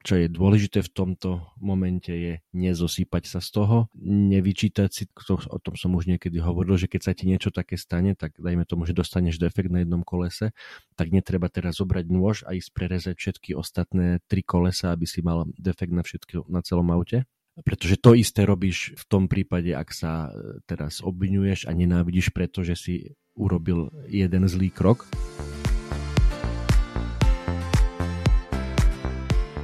čo je dôležité v tomto momente je nezosýpať sa z toho, nevyčítať si, to, o tom som už niekedy hovoril, že keď sa ti niečo také stane, tak dajme tomu, že dostaneš defekt na jednom kolese, tak netreba teraz zobrať nôž a ísť prerezať všetky ostatné tri kolesa, aby si mal defekt na, všetky, na celom aute. Pretože to isté robíš v tom prípade, ak sa e, teraz obvinuješ a nenávidíš, pretože si urobil jeden zlý krok.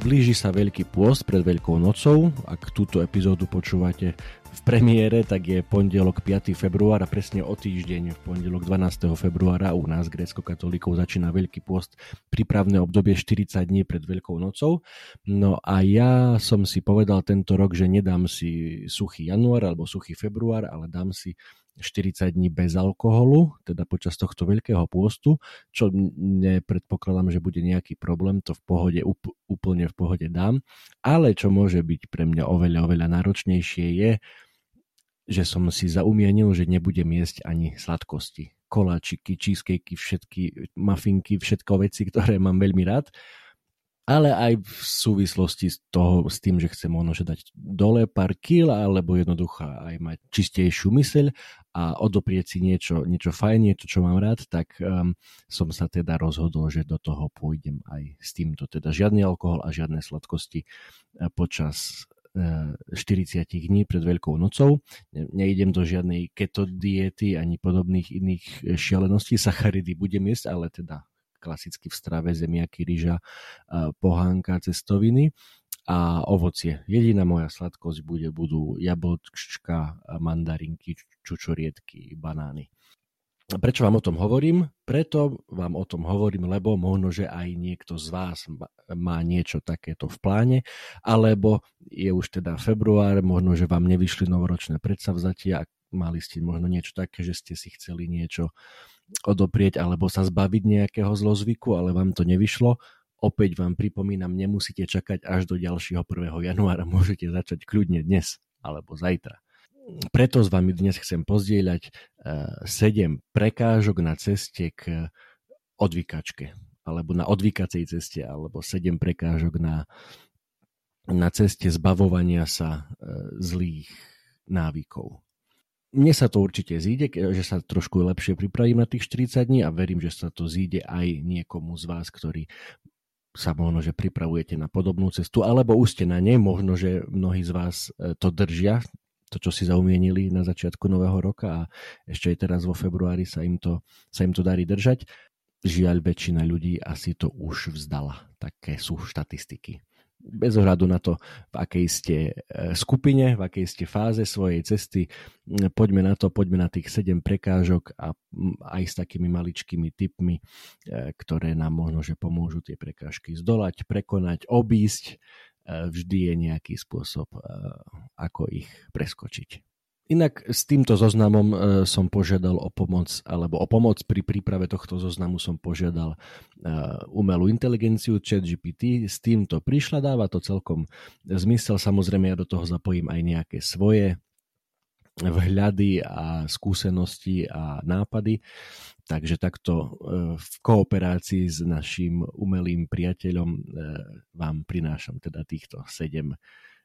Blíži sa Veľký pôst pred Veľkou nocou. Ak túto epizódu počúvate v premiére, tak je pondelok 5. február a presne o týždeň v pondelok 12. februára u nás grécko-katolíkov začína Veľký pôst prípravné obdobie 40 dní pred Veľkou nocou. No a ja som si povedal tento rok, že nedám si suchý január alebo suchý február, ale dám si 40 dní bez alkoholu, teda počas tohto veľkého pôstu, čo nepredpokladám, že bude nejaký problém, to v pohode, úplne v pohode dám. Ale čo môže byť pre mňa oveľa, oveľa náročnejšie je, že som si zaumienil, že nebudem jesť ani sladkosti. Koláčiky, cheesecakey, všetky mafinky, všetko veci, ktoré mám veľmi rád ale aj v súvislosti s, toho, s tým, že chcem možno že dať dole pár kil, alebo jednoducho aj mať čistejšiu myseľ a odoprieť si niečo, niečo fajn, niečo, čo mám rád, tak um, som sa teda rozhodol, že do toho pôjdem aj s týmto. Teda žiadny alkohol a žiadne sladkosti uh, počas 40 uh, dní pred Veľkou nocou. Neidem do žiadnej keto diety ani podobných iných šialeností. Sacharidy budem jesť, ale teda klasicky v strave zemiaky, ryža, pohánka, cestoviny a ovocie. Jediná moja sladkosť bude, budú jablčka, mandarinky, čučoriedky, banány. Prečo vám o tom hovorím? Preto vám o tom hovorím, lebo možno, že aj niekto z vás má niečo takéto v pláne, alebo je už teda február, možno, že vám nevyšli novoročné predsavzatia a mali ste možno niečo také, že ste si chceli niečo odoprieť alebo sa zbaviť nejakého zlozvyku, ale vám to nevyšlo, opäť vám pripomínam, nemusíte čakať až do ďalšieho 1. januára, môžete začať kľudne dnes alebo zajtra. Preto s vami dnes chcem pozdieľať 7 eh, prekážok na ceste k odvykačke alebo na odvykacej ceste alebo 7 prekážok na, na ceste zbavovania sa eh, zlých návykov mne sa to určite zíde, že sa trošku lepšie pripravím na tých 40 dní a verím, že sa to zíde aj niekomu z vás, ktorý sa možno, že pripravujete na podobnú cestu, alebo už ste na nej, možno, že mnohí z vás e, to držia, to, čo si zaumienili na začiatku nového roka a ešte aj teraz vo februári sa im to, sa im to darí držať. Žiaľ, väčšina ľudí asi to už vzdala. Také sú štatistiky bez ohľadu na to, v akej ste e, skupine, v akej ste fáze svojej cesty, poďme na to, poďme na tých 7 prekážok a aj s takými maličkými typmi, e, ktoré nám možno, že pomôžu tie prekážky zdolať, prekonať, obísť. E, vždy je nejaký spôsob, ako ich preskočiť. Inak s týmto zoznamom e, som požiadal o pomoc, alebo o pomoc pri príprave tohto zoznamu som požiadal e, umelú inteligenciu ChatGPT. S týmto prišla, dáva to celkom zmysel. Samozrejme ja do toho zapojím aj nejaké svoje vhľady a skúsenosti a nápady. Takže takto e, v kooperácii s našim umelým priateľom vám prinášam teda týchto sedem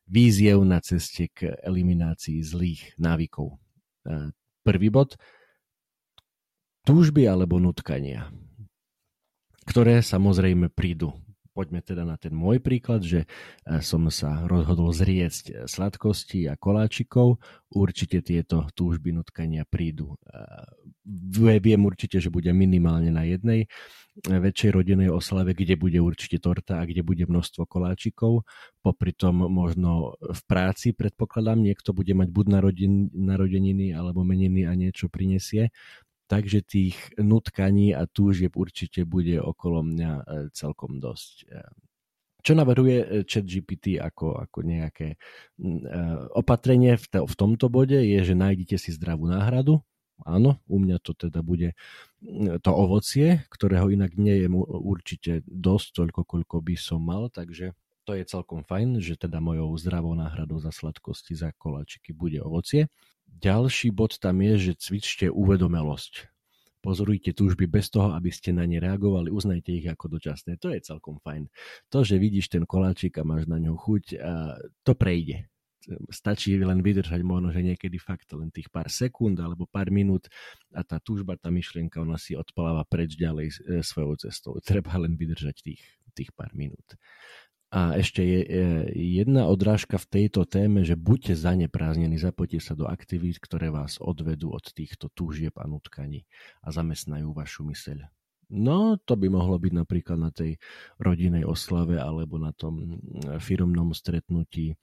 víziev na ceste k eliminácii zlých návykov. Prvý bod, túžby alebo nutkania, ktoré samozrejme prídu poďme teda na ten môj príklad, že e, som sa rozhodol zriecť e, sladkosti a koláčikov. Určite tieto túžby nutkania prídu. E, viem určite, že bude minimálne na jednej väčšej rodinej oslave, kde bude určite torta a kde bude množstvo koláčikov. Popri tom možno v práci predpokladám, niekto bude mať buď narodeniny alebo meniny a niečo prinesie takže tých nutkaní a túžieb určite bude okolo mňa e, celkom dosť. Čo navrhuje ChatGPT ako, ako nejaké opatrenie v, to, v tomto bode je, že nájdete si zdravú náhradu, Áno, u mňa to teda bude to ovocie, ktorého inak nie je určite dosť toľko, koľko by som mal, takže to je celkom fajn, že teda mojou zdravou náhradou za sladkosti, za koláčiky bude ovocie. Ďalší bod tam je, že cvičte uvedomelosť. Pozorujte túžby bez toho, aby ste na ne reagovali, uznajte ich ako dočasné. To je celkom fajn. To, že vidíš ten koláčik a máš na ňo chuť, to prejde stačí len vydržať možno, že niekedy fakt len tých pár sekúnd alebo pár minút a tá túžba, tá myšlienka, ona si odpaláva preč ďalej e, svojou cestou. Treba len vydržať tých, tých pár minút. A ešte je jedna odrážka v tejto téme, že buďte zanepráznení, zapojte sa do aktivít, ktoré vás odvedú od týchto túžieb a nutkaní a zamestnajú vašu myseľ. No, to by mohlo byť napríklad na tej rodinej oslave alebo na tom mm, firmnom stretnutí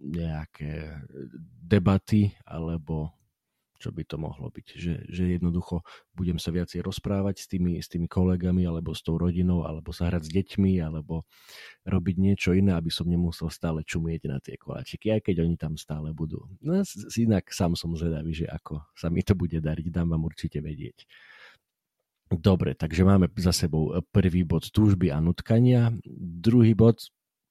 nejaké debaty alebo čo by to mohlo byť. Že, že jednoducho budem sa viacej rozprávať s tými, s tými kolegami alebo s tou rodinou alebo sa hrať s deťmi alebo robiť niečo iné, aby som nemusel stále čumieť na tie koláčiky, aj keď oni tam stále budú. No, inak sám som zvedavý, že ako sa mi to bude dariť, dám vám určite vedieť. Dobre, takže máme za sebou prvý bod túžby a nutkania. Druhý bod,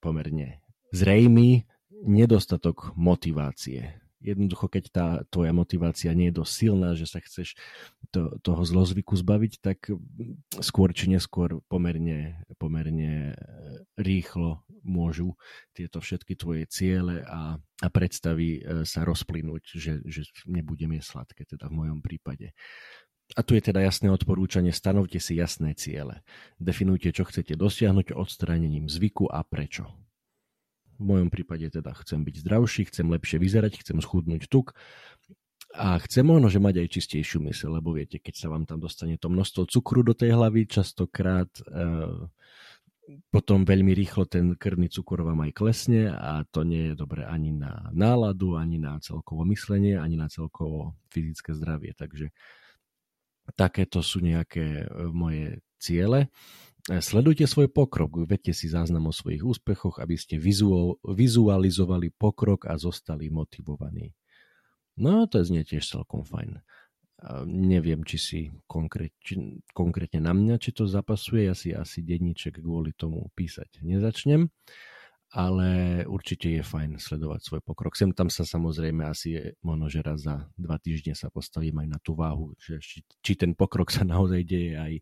pomerne zrejmý, nedostatok motivácie. Jednoducho, keď tá tvoja motivácia nie je dosť silná, že sa chceš to, toho zlozvyku zbaviť, tak skôr či neskôr pomerne, pomerne rýchlo môžu tieto všetky tvoje ciele a, a predstavy e, sa rozplynúť, že, že nebudem je sladké, teda v mojom prípade. A tu je teda jasné odporúčanie, stanovte si jasné ciele. Definujte, čo chcete dosiahnuť odstránením zvyku a prečo. V mojom prípade teda chcem byť zdravší, chcem lepšie vyzerať, chcem schudnúť tuk a chcem možno, že mať aj čistejšiu mysel, lebo viete, keď sa vám tam dostane to množstvo cukru do tej hlavy, častokrát e, potom veľmi rýchlo ten krvný cukor vám aj klesne a to nie je dobré ani na náladu, ani na celkovo myslenie, ani na celkovo fyzické zdravie. Takže Takéto sú nejaké e, moje ciele. E, sledujte svoj pokrok, vedte si záznam o svojich úspechoch, aby ste vizualizovali pokrok a zostali motivovaní. No, to znie tiež celkom fajn. Neviem, či si konkrét, či, konkrétne na mňa, či to zapasuje, ja si asi denníček kvôli tomu písať nezačnem ale určite je fajn sledovať svoj pokrok. Sem tam sa samozrejme asi možno, že raz za dva týždne sa postavím aj na tú váhu, že či, či ten pokrok sa naozaj deje aj,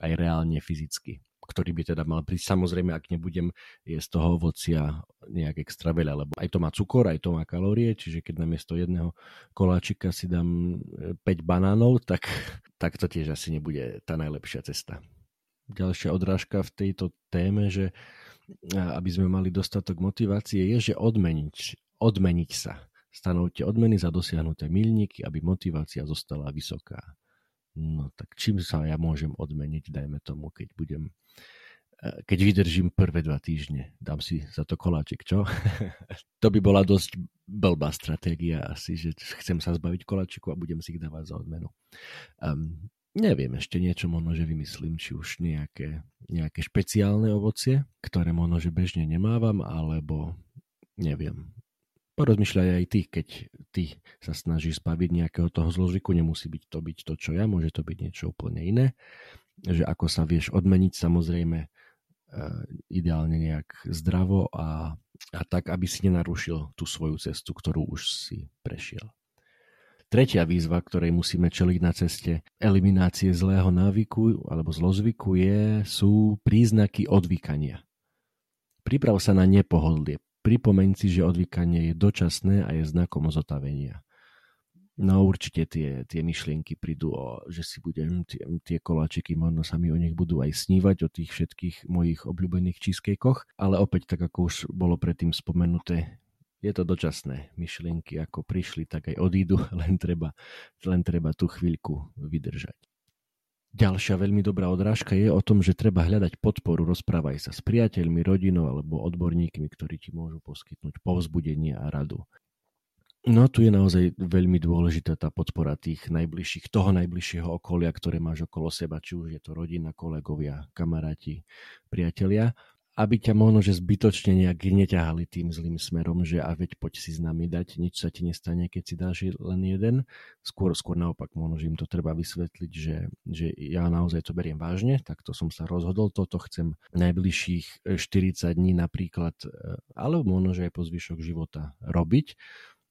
aj reálne fyzicky ktorý by teda mal prísť. Samozrejme, ak nebudem jesť toho ovocia nejak extra veľa, lebo aj to má cukor, aj to má kalórie, čiže keď namiesto jedného koláčika si dám 5 e, banánov, tak, tak to tiež asi nebude tá najlepšia cesta. Ďalšia odrážka v tejto téme, že aby sme mali dostatok motivácie, je, že odmeniť, odmeniť sa. Stanovte odmeny za dosiahnuté milníky, aby motivácia zostala vysoká. No tak čím sa ja môžem odmeniť, dajme tomu, keď budem e, keď vydržím prvé dva týždne, dám si za to koláčik, čo? to by bola dosť blbá stratégia asi, že chcem sa zbaviť koláčiku a budem si ich dávať za odmenu. Um, neviem, ešte niečo možno, že vymyslím, či už nejaké, nejaké špeciálne ovocie, ktoré možno, že bežne nemávam, alebo neviem. Porozmýšľaj aj ty, keď ty sa snažíš zbaviť nejakého toho zložiku, nemusí byť to byť to, čo ja, môže to byť niečo úplne iné. Že ako sa vieš odmeniť, samozrejme, e, ideálne nejak zdravo a, a tak, aby si nenarušil tú svoju cestu, ktorú už si prešiel. Tretia výzva, ktorej musíme čeliť na ceste eliminácie zlého návyku alebo zlozvyku je, sú príznaky odvykania. Priprav sa na nepohodlie. Pripomeň si, že odvykanie je dočasné a je znakom zotavenia. No určite tie, tie myšlienky prídu, o, že si budem tie, tie koláčiky, možno sa mi o nich budú aj snívať, o tých všetkých mojich obľúbených cheesecakeoch, ale opäť tak ako už bolo predtým spomenuté, je to dočasné. Myšlienky ako prišli, tak aj odídu, len treba, len treba tú chvíľku vydržať. Ďalšia veľmi dobrá odrážka je o tom, že treba hľadať podporu, rozprávaj sa s priateľmi, rodinou alebo odborníkmi, ktorí ti môžu poskytnúť povzbudenie a radu. No tu je naozaj veľmi dôležitá tá podpora tých najbližších, toho najbližšieho okolia, ktoré máš okolo seba, či už je to rodina, kolegovia, kamaráti, priatelia aby ťa možno, že zbytočne nejak neťahali tým zlým smerom, že a veď poď si s nami dať, nič sa ti nestane, keď si dáš len jeden. Skôr, skôr naopak, možno, že im to treba vysvetliť, že, že ja naozaj to beriem vážne, tak to som sa rozhodol, toto chcem najbližších 40 e, dní napríklad, e, alebo možno, že aj po zvyšok života robiť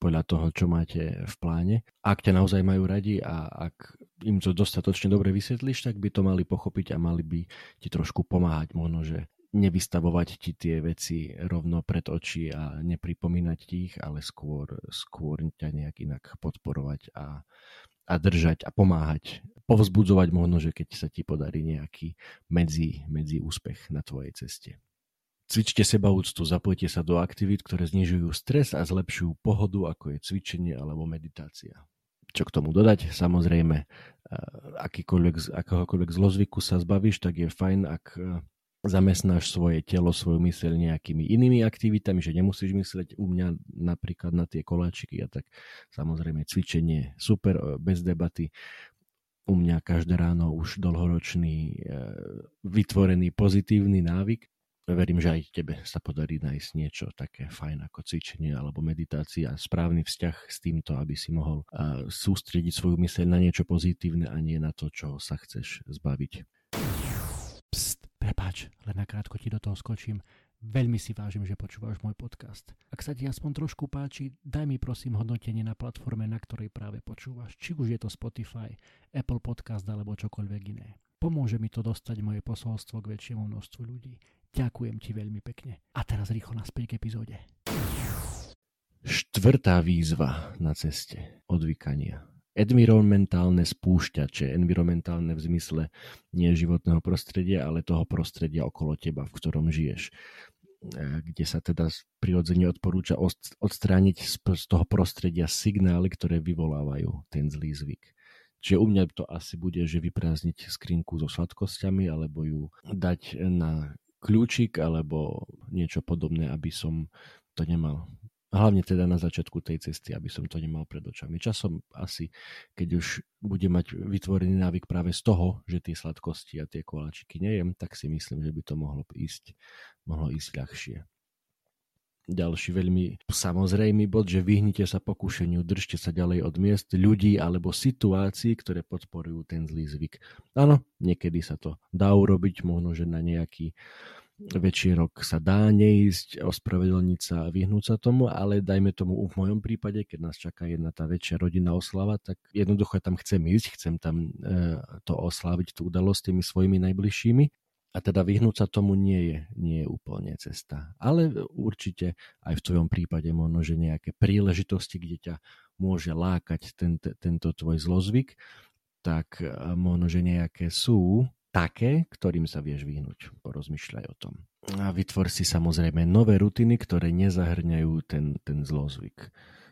podľa toho, čo máte v pláne. Ak ťa naozaj majú radi a ak im to dostatočne dobre vysvetlíš, tak by to mali pochopiť a mali by ti trošku pomáhať. Možno, že nevystavovať ti tie veci rovno pred oči a nepripomínať ti ich, ale skôr, skôr ťa nejak inak podporovať a, a držať a pomáhať. Povzbudzovať možno, že keď sa ti podarí nejaký medzi, medzi úspech na tvojej ceste. Cvičte seba úctu, zapojte sa do aktivít, ktoré znižujú stres a zlepšujú pohodu, ako je cvičenie alebo meditácia. Čo k tomu dodať? Samozrejme, akýkoľvek, akohokoľvek zlozvyku sa zbavíš, tak je fajn, ak zamestnáš svoje telo, svoju myseľ nejakými inými aktivitami, že nemusíš myslieť u mňa napríklad na tie koláčiky a tak samozrejme cvičenie super, e, bez debaty. U mňa každé ráno už dlhoročný e, vytvorený pozitívny návyk. Verím, že aj tebe sa podarí nájsť niečo také fajn ako cvičenie alebo meditácia správny vzťah s týmto, aby si mohol sústrediť svoju myseľ na niečo pozitívne a nie na to, čo sa chceš zbaviť. Psst, prepáč, len nakrátko ti do toho skočím. Veľmi si vážim, že počúvaš môj podcast. Ak sa ti aspoň trošku páči, daj mi prosím hodnotenie na platforme, na ktorej práve počúvaš. Či už je to Spotify, Apple Podcast alebo čokoľvek iné. Pomôže mi to dostať moje posolstvo k väčšiemu množstvu ľudí. Ďakujem ti veľmi pekne. A teraz rýchlo naspäť k epizóde. Štvrtá výzva na ceste odvykania environmentálne spúšťače, environmentálne v zmysle nie životného prostredia, ale toho prostredia okolo teba, v ktorom žiješ kde sa teda prirodzene odporúča odstrániť z toho prostredia signály, ktoré vyvolávajú ten zlý zvyk. Čiže u mňa to asi bude, že vyprázdniť skrinku so sladkosťami alebo ju dať na kľúčik alebo niečo podobné, aby som to nemal hlavne teda na začiatku tej cesty, aby som to nemal pred očami. Časom asi, keď už bude mať vytvorený návyk práve z toho, že tie sladkosti a tie koláčiky nejem, tak si myslím, že by to mohlo ísť, mohlo ísť ľahšie. Ďalší veľmi samozrejmý bod, že vyhnite sa pokušeniu, držte sa ďalej od miest, ľudí alebo situácií, ktoré podporujú ten zlý zvyk. Áno, niekedy sa to dá urobiť, možno, že na nejaký večierok sa dá neísť, ospravedlniť sa a vyhnúť sa tomu, ale dajme tomu v mojom prípade, keď nás čaká jedna tá väčšia rodinná oslava, tak jednoducho tam chcem ísť, chcem tam e, to osláviť, tú udalosť tými svojimi najbližšími. A teda vyhnúť sa tomu nie je, nie je úplne cesta. Ale určite aj v tvojom prípade možno, že nejaké príležitosti, kde ťa môže lákať ten, tento tvoj zlozvyk, tak e, možno, že nejaké sú, také, ktorým sa vieš vyhnúť. Porozmýšľaj o tom. A vytvor si samozrejme nové rutiny, ktoré nezahrňajú ten, ten zlozvyk.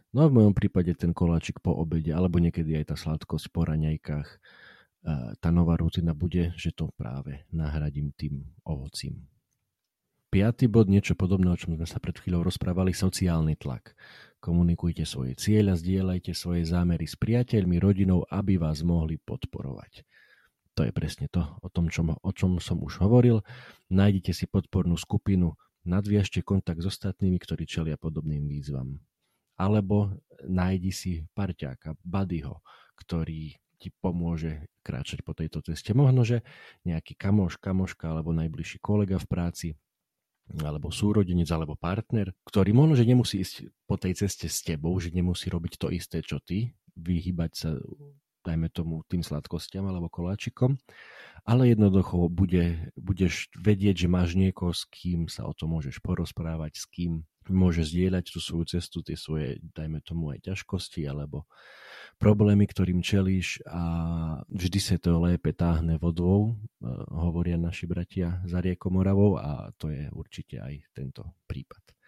No a v mojom prípade ten koláčik po obede, alebo niekedy aj tá sladkosť po raňajkách, tá nová rutina bude, že to práve nahradím tým ovocím. Piatý bod, niečo podobné, o čom sme sa pred chvíľou rozprávali, sociálny tlak. Komunikujte svoje cieľa, zdieľajte svoje zámery s priateľmi, rodinou, aby vás mohli podporovať. To je presne to, o tom, čo, o čom som už hovoril. Nájdite si podpornú skupinu, nadviažte kontakt s ostatnými, ktorí čelia podobným výzvam. Alebo nájdi si parťáka, buddyho, ktorý ti pomôže kráčať po tejto ceste. Možno, že nejaký kamoš, kamoška alebo najbližší kolega v práci, alebo súrodenec, alebo partner, ktorý možno, že nemusí ísť po tej ceste s tebou, že nemusí robiť to isté, čo ty, vyhybať sa dajme tomu tým sladkostiam alebo koláčikom, ale jednoducho bude, budeš vedieť, že máš niekoho, s kým sa o to môžeš porozprávať, s kým môže zdieľať tú svoju cestu, tie svoje, dajme tomu aj ťažkosti alebo problémy, ktorým čelíš a vždy sa to lépe táhne vodou, eh, hovoria naši bratia za riekou Moravou a to je určite aj tento prípad.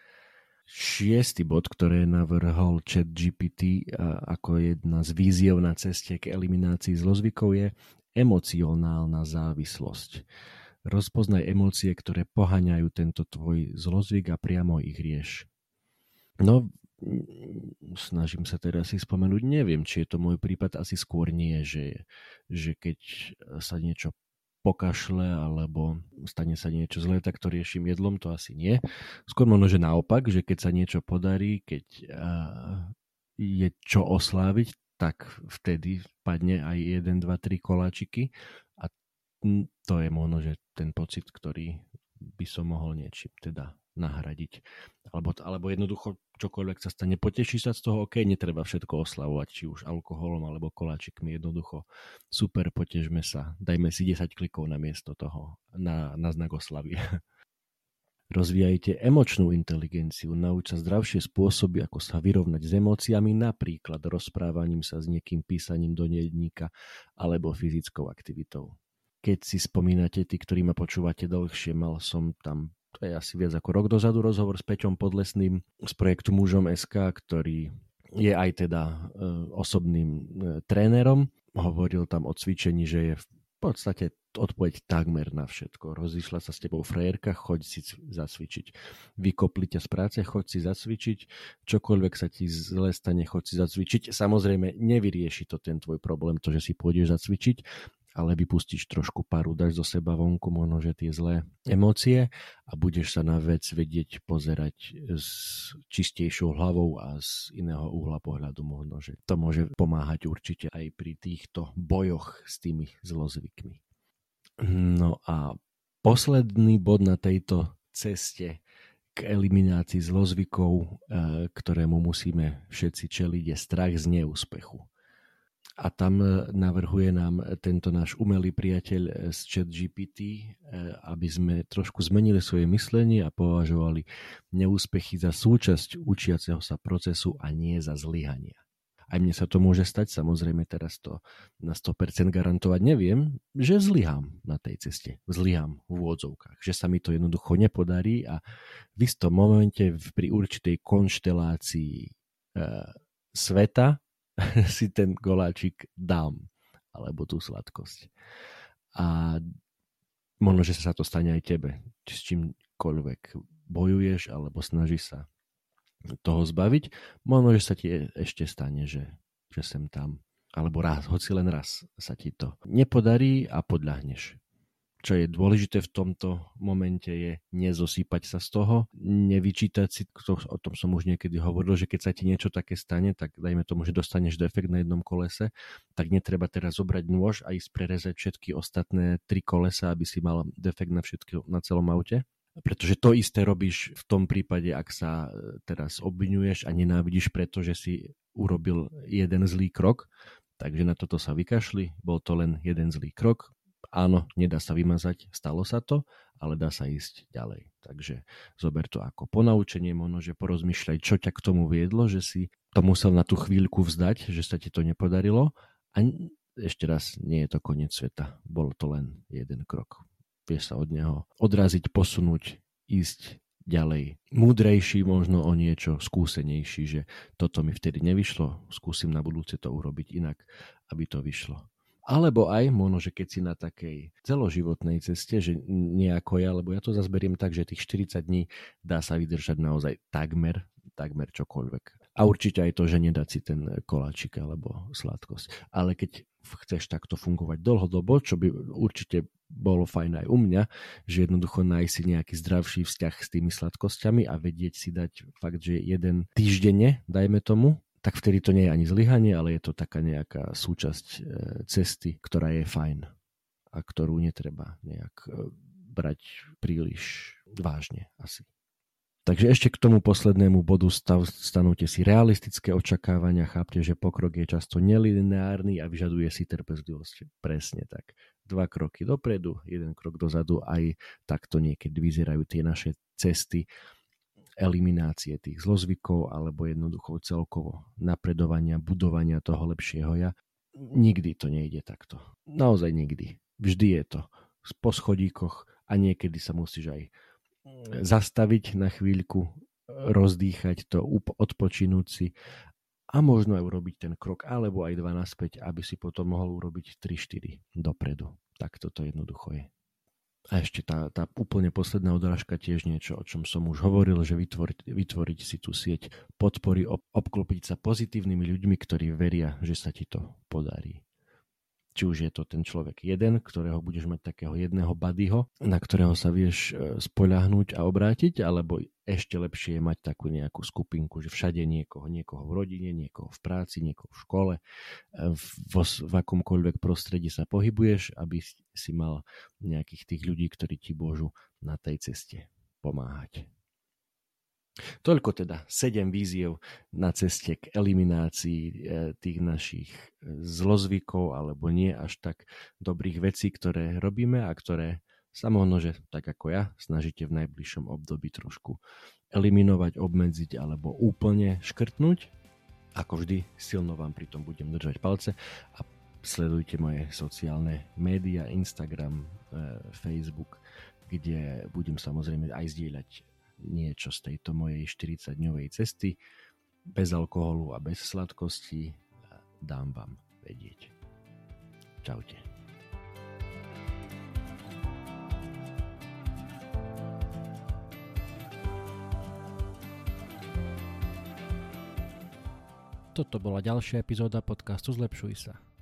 Šiestý bod, ktoré navrhol chat GPT ako jedna z víziev na ceste k eliminácii zlozvykov je emocionálna závislosť. Rozpoznaj emócie, ktoré poháňajú tento tvoj zlozvyk a priamo ich rieš. No, snažím sa teraz si spomenúť, neviem, či je to môj prípad, asi skôr nie, že, že keď sa niečo pokašle alebo stane sa niečo zlé, tak to riešim jedlom, to asi nie. Skôr možno, že naopak, že keď sa niečo podarí, keď je čo osláviť, tak vtedy padne aj 1, 2, 3 koláčiky a to je možno, že ten pocit, ktorý by som mohol niečím teda nahradiť. Alebo, alebo jednoducho čokoľvek sa stane, poteší sa z toho, ok, netreba všetko oslavovať, či už alkoholom alebo koláčikmi, jednoducho super, potežme sa, dajme si 10 klikov na miesto toho, na, na znak oslavy. Rozvíjajte emočnú inteligenciu, nauč sa zdravšie spôsoby, ako sa vyrovnať s emóciami, napríklad rozprávaním sa s niekým, písaním do denníka alebo fyzickou aktivitou. Keď si spomínate, tí, ktorí ma počúvate dlhšie, mal som tam to je asi viac ako rok dozadu rozhovor s Peťom Podlesným z projektu Mužom SK, ktorý je aj teda e, osobným e, trénerom. Hovoril tam o cvičení, že je v podstate odpoveď takmer na všetko. Rozišla sa s tebou frajerka, choď si zacvičiť. Vykopli ťa z práce, choď si zacvičiť. Čokoľvek sa ti zle stane, choď si zacvičiť. Samozrejme, nevyrieši to ten tvoj problém, to, že si pôjdeš zacvičiť, ale vypustíš trošku paru, dáš zo seba vonku možno, že tie zlé emócie a budeš sa na vec vedieť pozerať s čistejšou hlavou a z iného uhla pohľadu možno, že to môže pomáhať určite aj pri týchto bojoch s tými zlozvykmi. No a posledný bod na tejto ceste k eliminácii zlozvykov, eh, ktorému musíme všetci čeliť, je strach z neúspechu a tam e, navrhuje nám tento náš umelý priateľ e, z ChatGPT, e, aby sme trošku zmenili svoje myslenie a považovali neúspechy za súčasť učiaceho sa procesu a nie za zlyhania. Aj mne sa to môže stať, samozrejme teraz to na 100% garantovať neviem, že zlyhám na tej ceste. Zlyhám v úvodzovkách, že sa mi to jednoducho nepodarí a v istom momente pri určitej konštelácii e, sveta si ten goláčik dám, alebo tú sladkosť. A možno, že sa to stane aj tebe, či s čímkoľvek bojuješ, alebo snažíš sa toho zbaviť, možno, že sa ti ešte stane, že, že sem tam, alebo raz, hoci len raz sa ti to nepodarí a podľahneš čo je dôležité v tomto momente je nezosýpať sa z toho, nevyčítať si, to, o tom som už niekedy hovoril, že keď sa ti niečo také stane, tak dajme tomu, že dostaneš defekt na jednom kolese, tak netreba teraz zobrať nôž a ísť prerezať všetky ostatné tri kolesa, aby si mal defekt na, všetky, na celom aute. Pretože to isté robíš v tom prípade, ak sa e, teraz obvinuješ a nenávidíš, pretože si urobil jeden zlý krok, takže na toto sa vykašli, bol to len jeden zlý krok, áno, nedá sa vymazať, stalo sa to, ale dá sa ísť ďalej. Takže zober to ako ponaučenie, možno, že porozmýšľaj, čo ťa k tomu viedlo, že si to musel na tú chvíľku vzdať, že sa ti to nepodarilo a ešte raz, nie je to koniec sveta, bol to len jeden krok. Vieš sa od neho odraziť, posunúť, ísť ďalej. Múdrejší, možno o niečo skúsenejší, že toto mi vtedy nevyšlo, skúsim na budúce to urobiť inak, aby to vyšlo. Alebo aj možno, že keď si na takej celoživotnej ceste, že nejako ja, lebo ja to zase beriem tak, že tých 40 dní dá sa vydržať naozaj takmer, takmer čokoľvek. A určite aj to, že nedať si ten koláčik alebo sladkosť. Ale keď chceš takto fungovať dlhodobo, čo by určite bolo fajn aj u mňa, že jednoducho nájsť si nejaký zdravší vzťah s tými sladkosťami a vedieť si dať fakt, že jeden týždenne, dajme tomu, tak vtedy to nie je ani zlyhanie, ale je to taká nejaká súčasť e, cesty, ktorá je fajn a ktorú netreba nejak e, brať príliš vážne asi. Takže ešte k tomu poslednému bodu stav, stanúte si realistické očakávania, chápte, že pokrok je často nelineárny a vyžaduje si trpezlivosť. Presne tak. Dva kroky dopredu, jeden krok dozadu, aj takto niekedy vyzerajú tie naše cesty eliminácie tých zlozvykov alebo jednoducho celkovo napredovania, budovania toho lepšieho ja. Nikdy to nejde takto. Naozaj nikdy. Vždy je to po schodíkoch a niekedy sa musíš aj zastaviť na chvíľku, rozdýchať to, odpočinúť si a možno aj urobiť ten krok, alebo aj dva naspäť, aby si potom mohol urobiť 3-4 dopredu. Tak toto jednoducho je. A ešte tá, tá úplne posledná odrážka tiež niečo, o čom som už hovoril, že vytvoriť, vytvoriť si tú sieť podpory, ob, obklopiť sa pozitívnymi ľuďmi, ktorí veria, že sa ti to podarí. Či už je to ten človek jeden, ktorého budeš mať takého jedného buddyho, na ktorého sa vieš e, spoľahnúť a obrátiť, alebo ešte lepšie je mať takú nejakú skupinku, že všade niekoho, niekoho v rodine, niekoho v práci, niekoho v škole, e, v, v akomkoľvek prostredí sa pohybuješ, aby si mal nejakých tých ľudí, ktorí ti môžu na tej ceste pomáhať. Toľko teda 7 víziev na ceste k eliminácii e, tých našich e, zlozvykov alebo nie až tak dobrých vecí, ktoré robíme a ktoré sa možno, že tak ako ja, snažíte v najbližšom období trošku eliminovať, obmedziť alebo úplne škrtnúť. Ako vždy, silno vám pri tom budem držať palce a sledujte moje sociálne médiá, Instagram, e, Facebook, kde budem samozrejme aj zdieľať niečo z tejto mojej 40-dňovej cesty bez alkoholu a bez sladkosti dám vám vedieť. Čaute. Toto bola ďalšia epizóda podcastu Zlepšuj sa.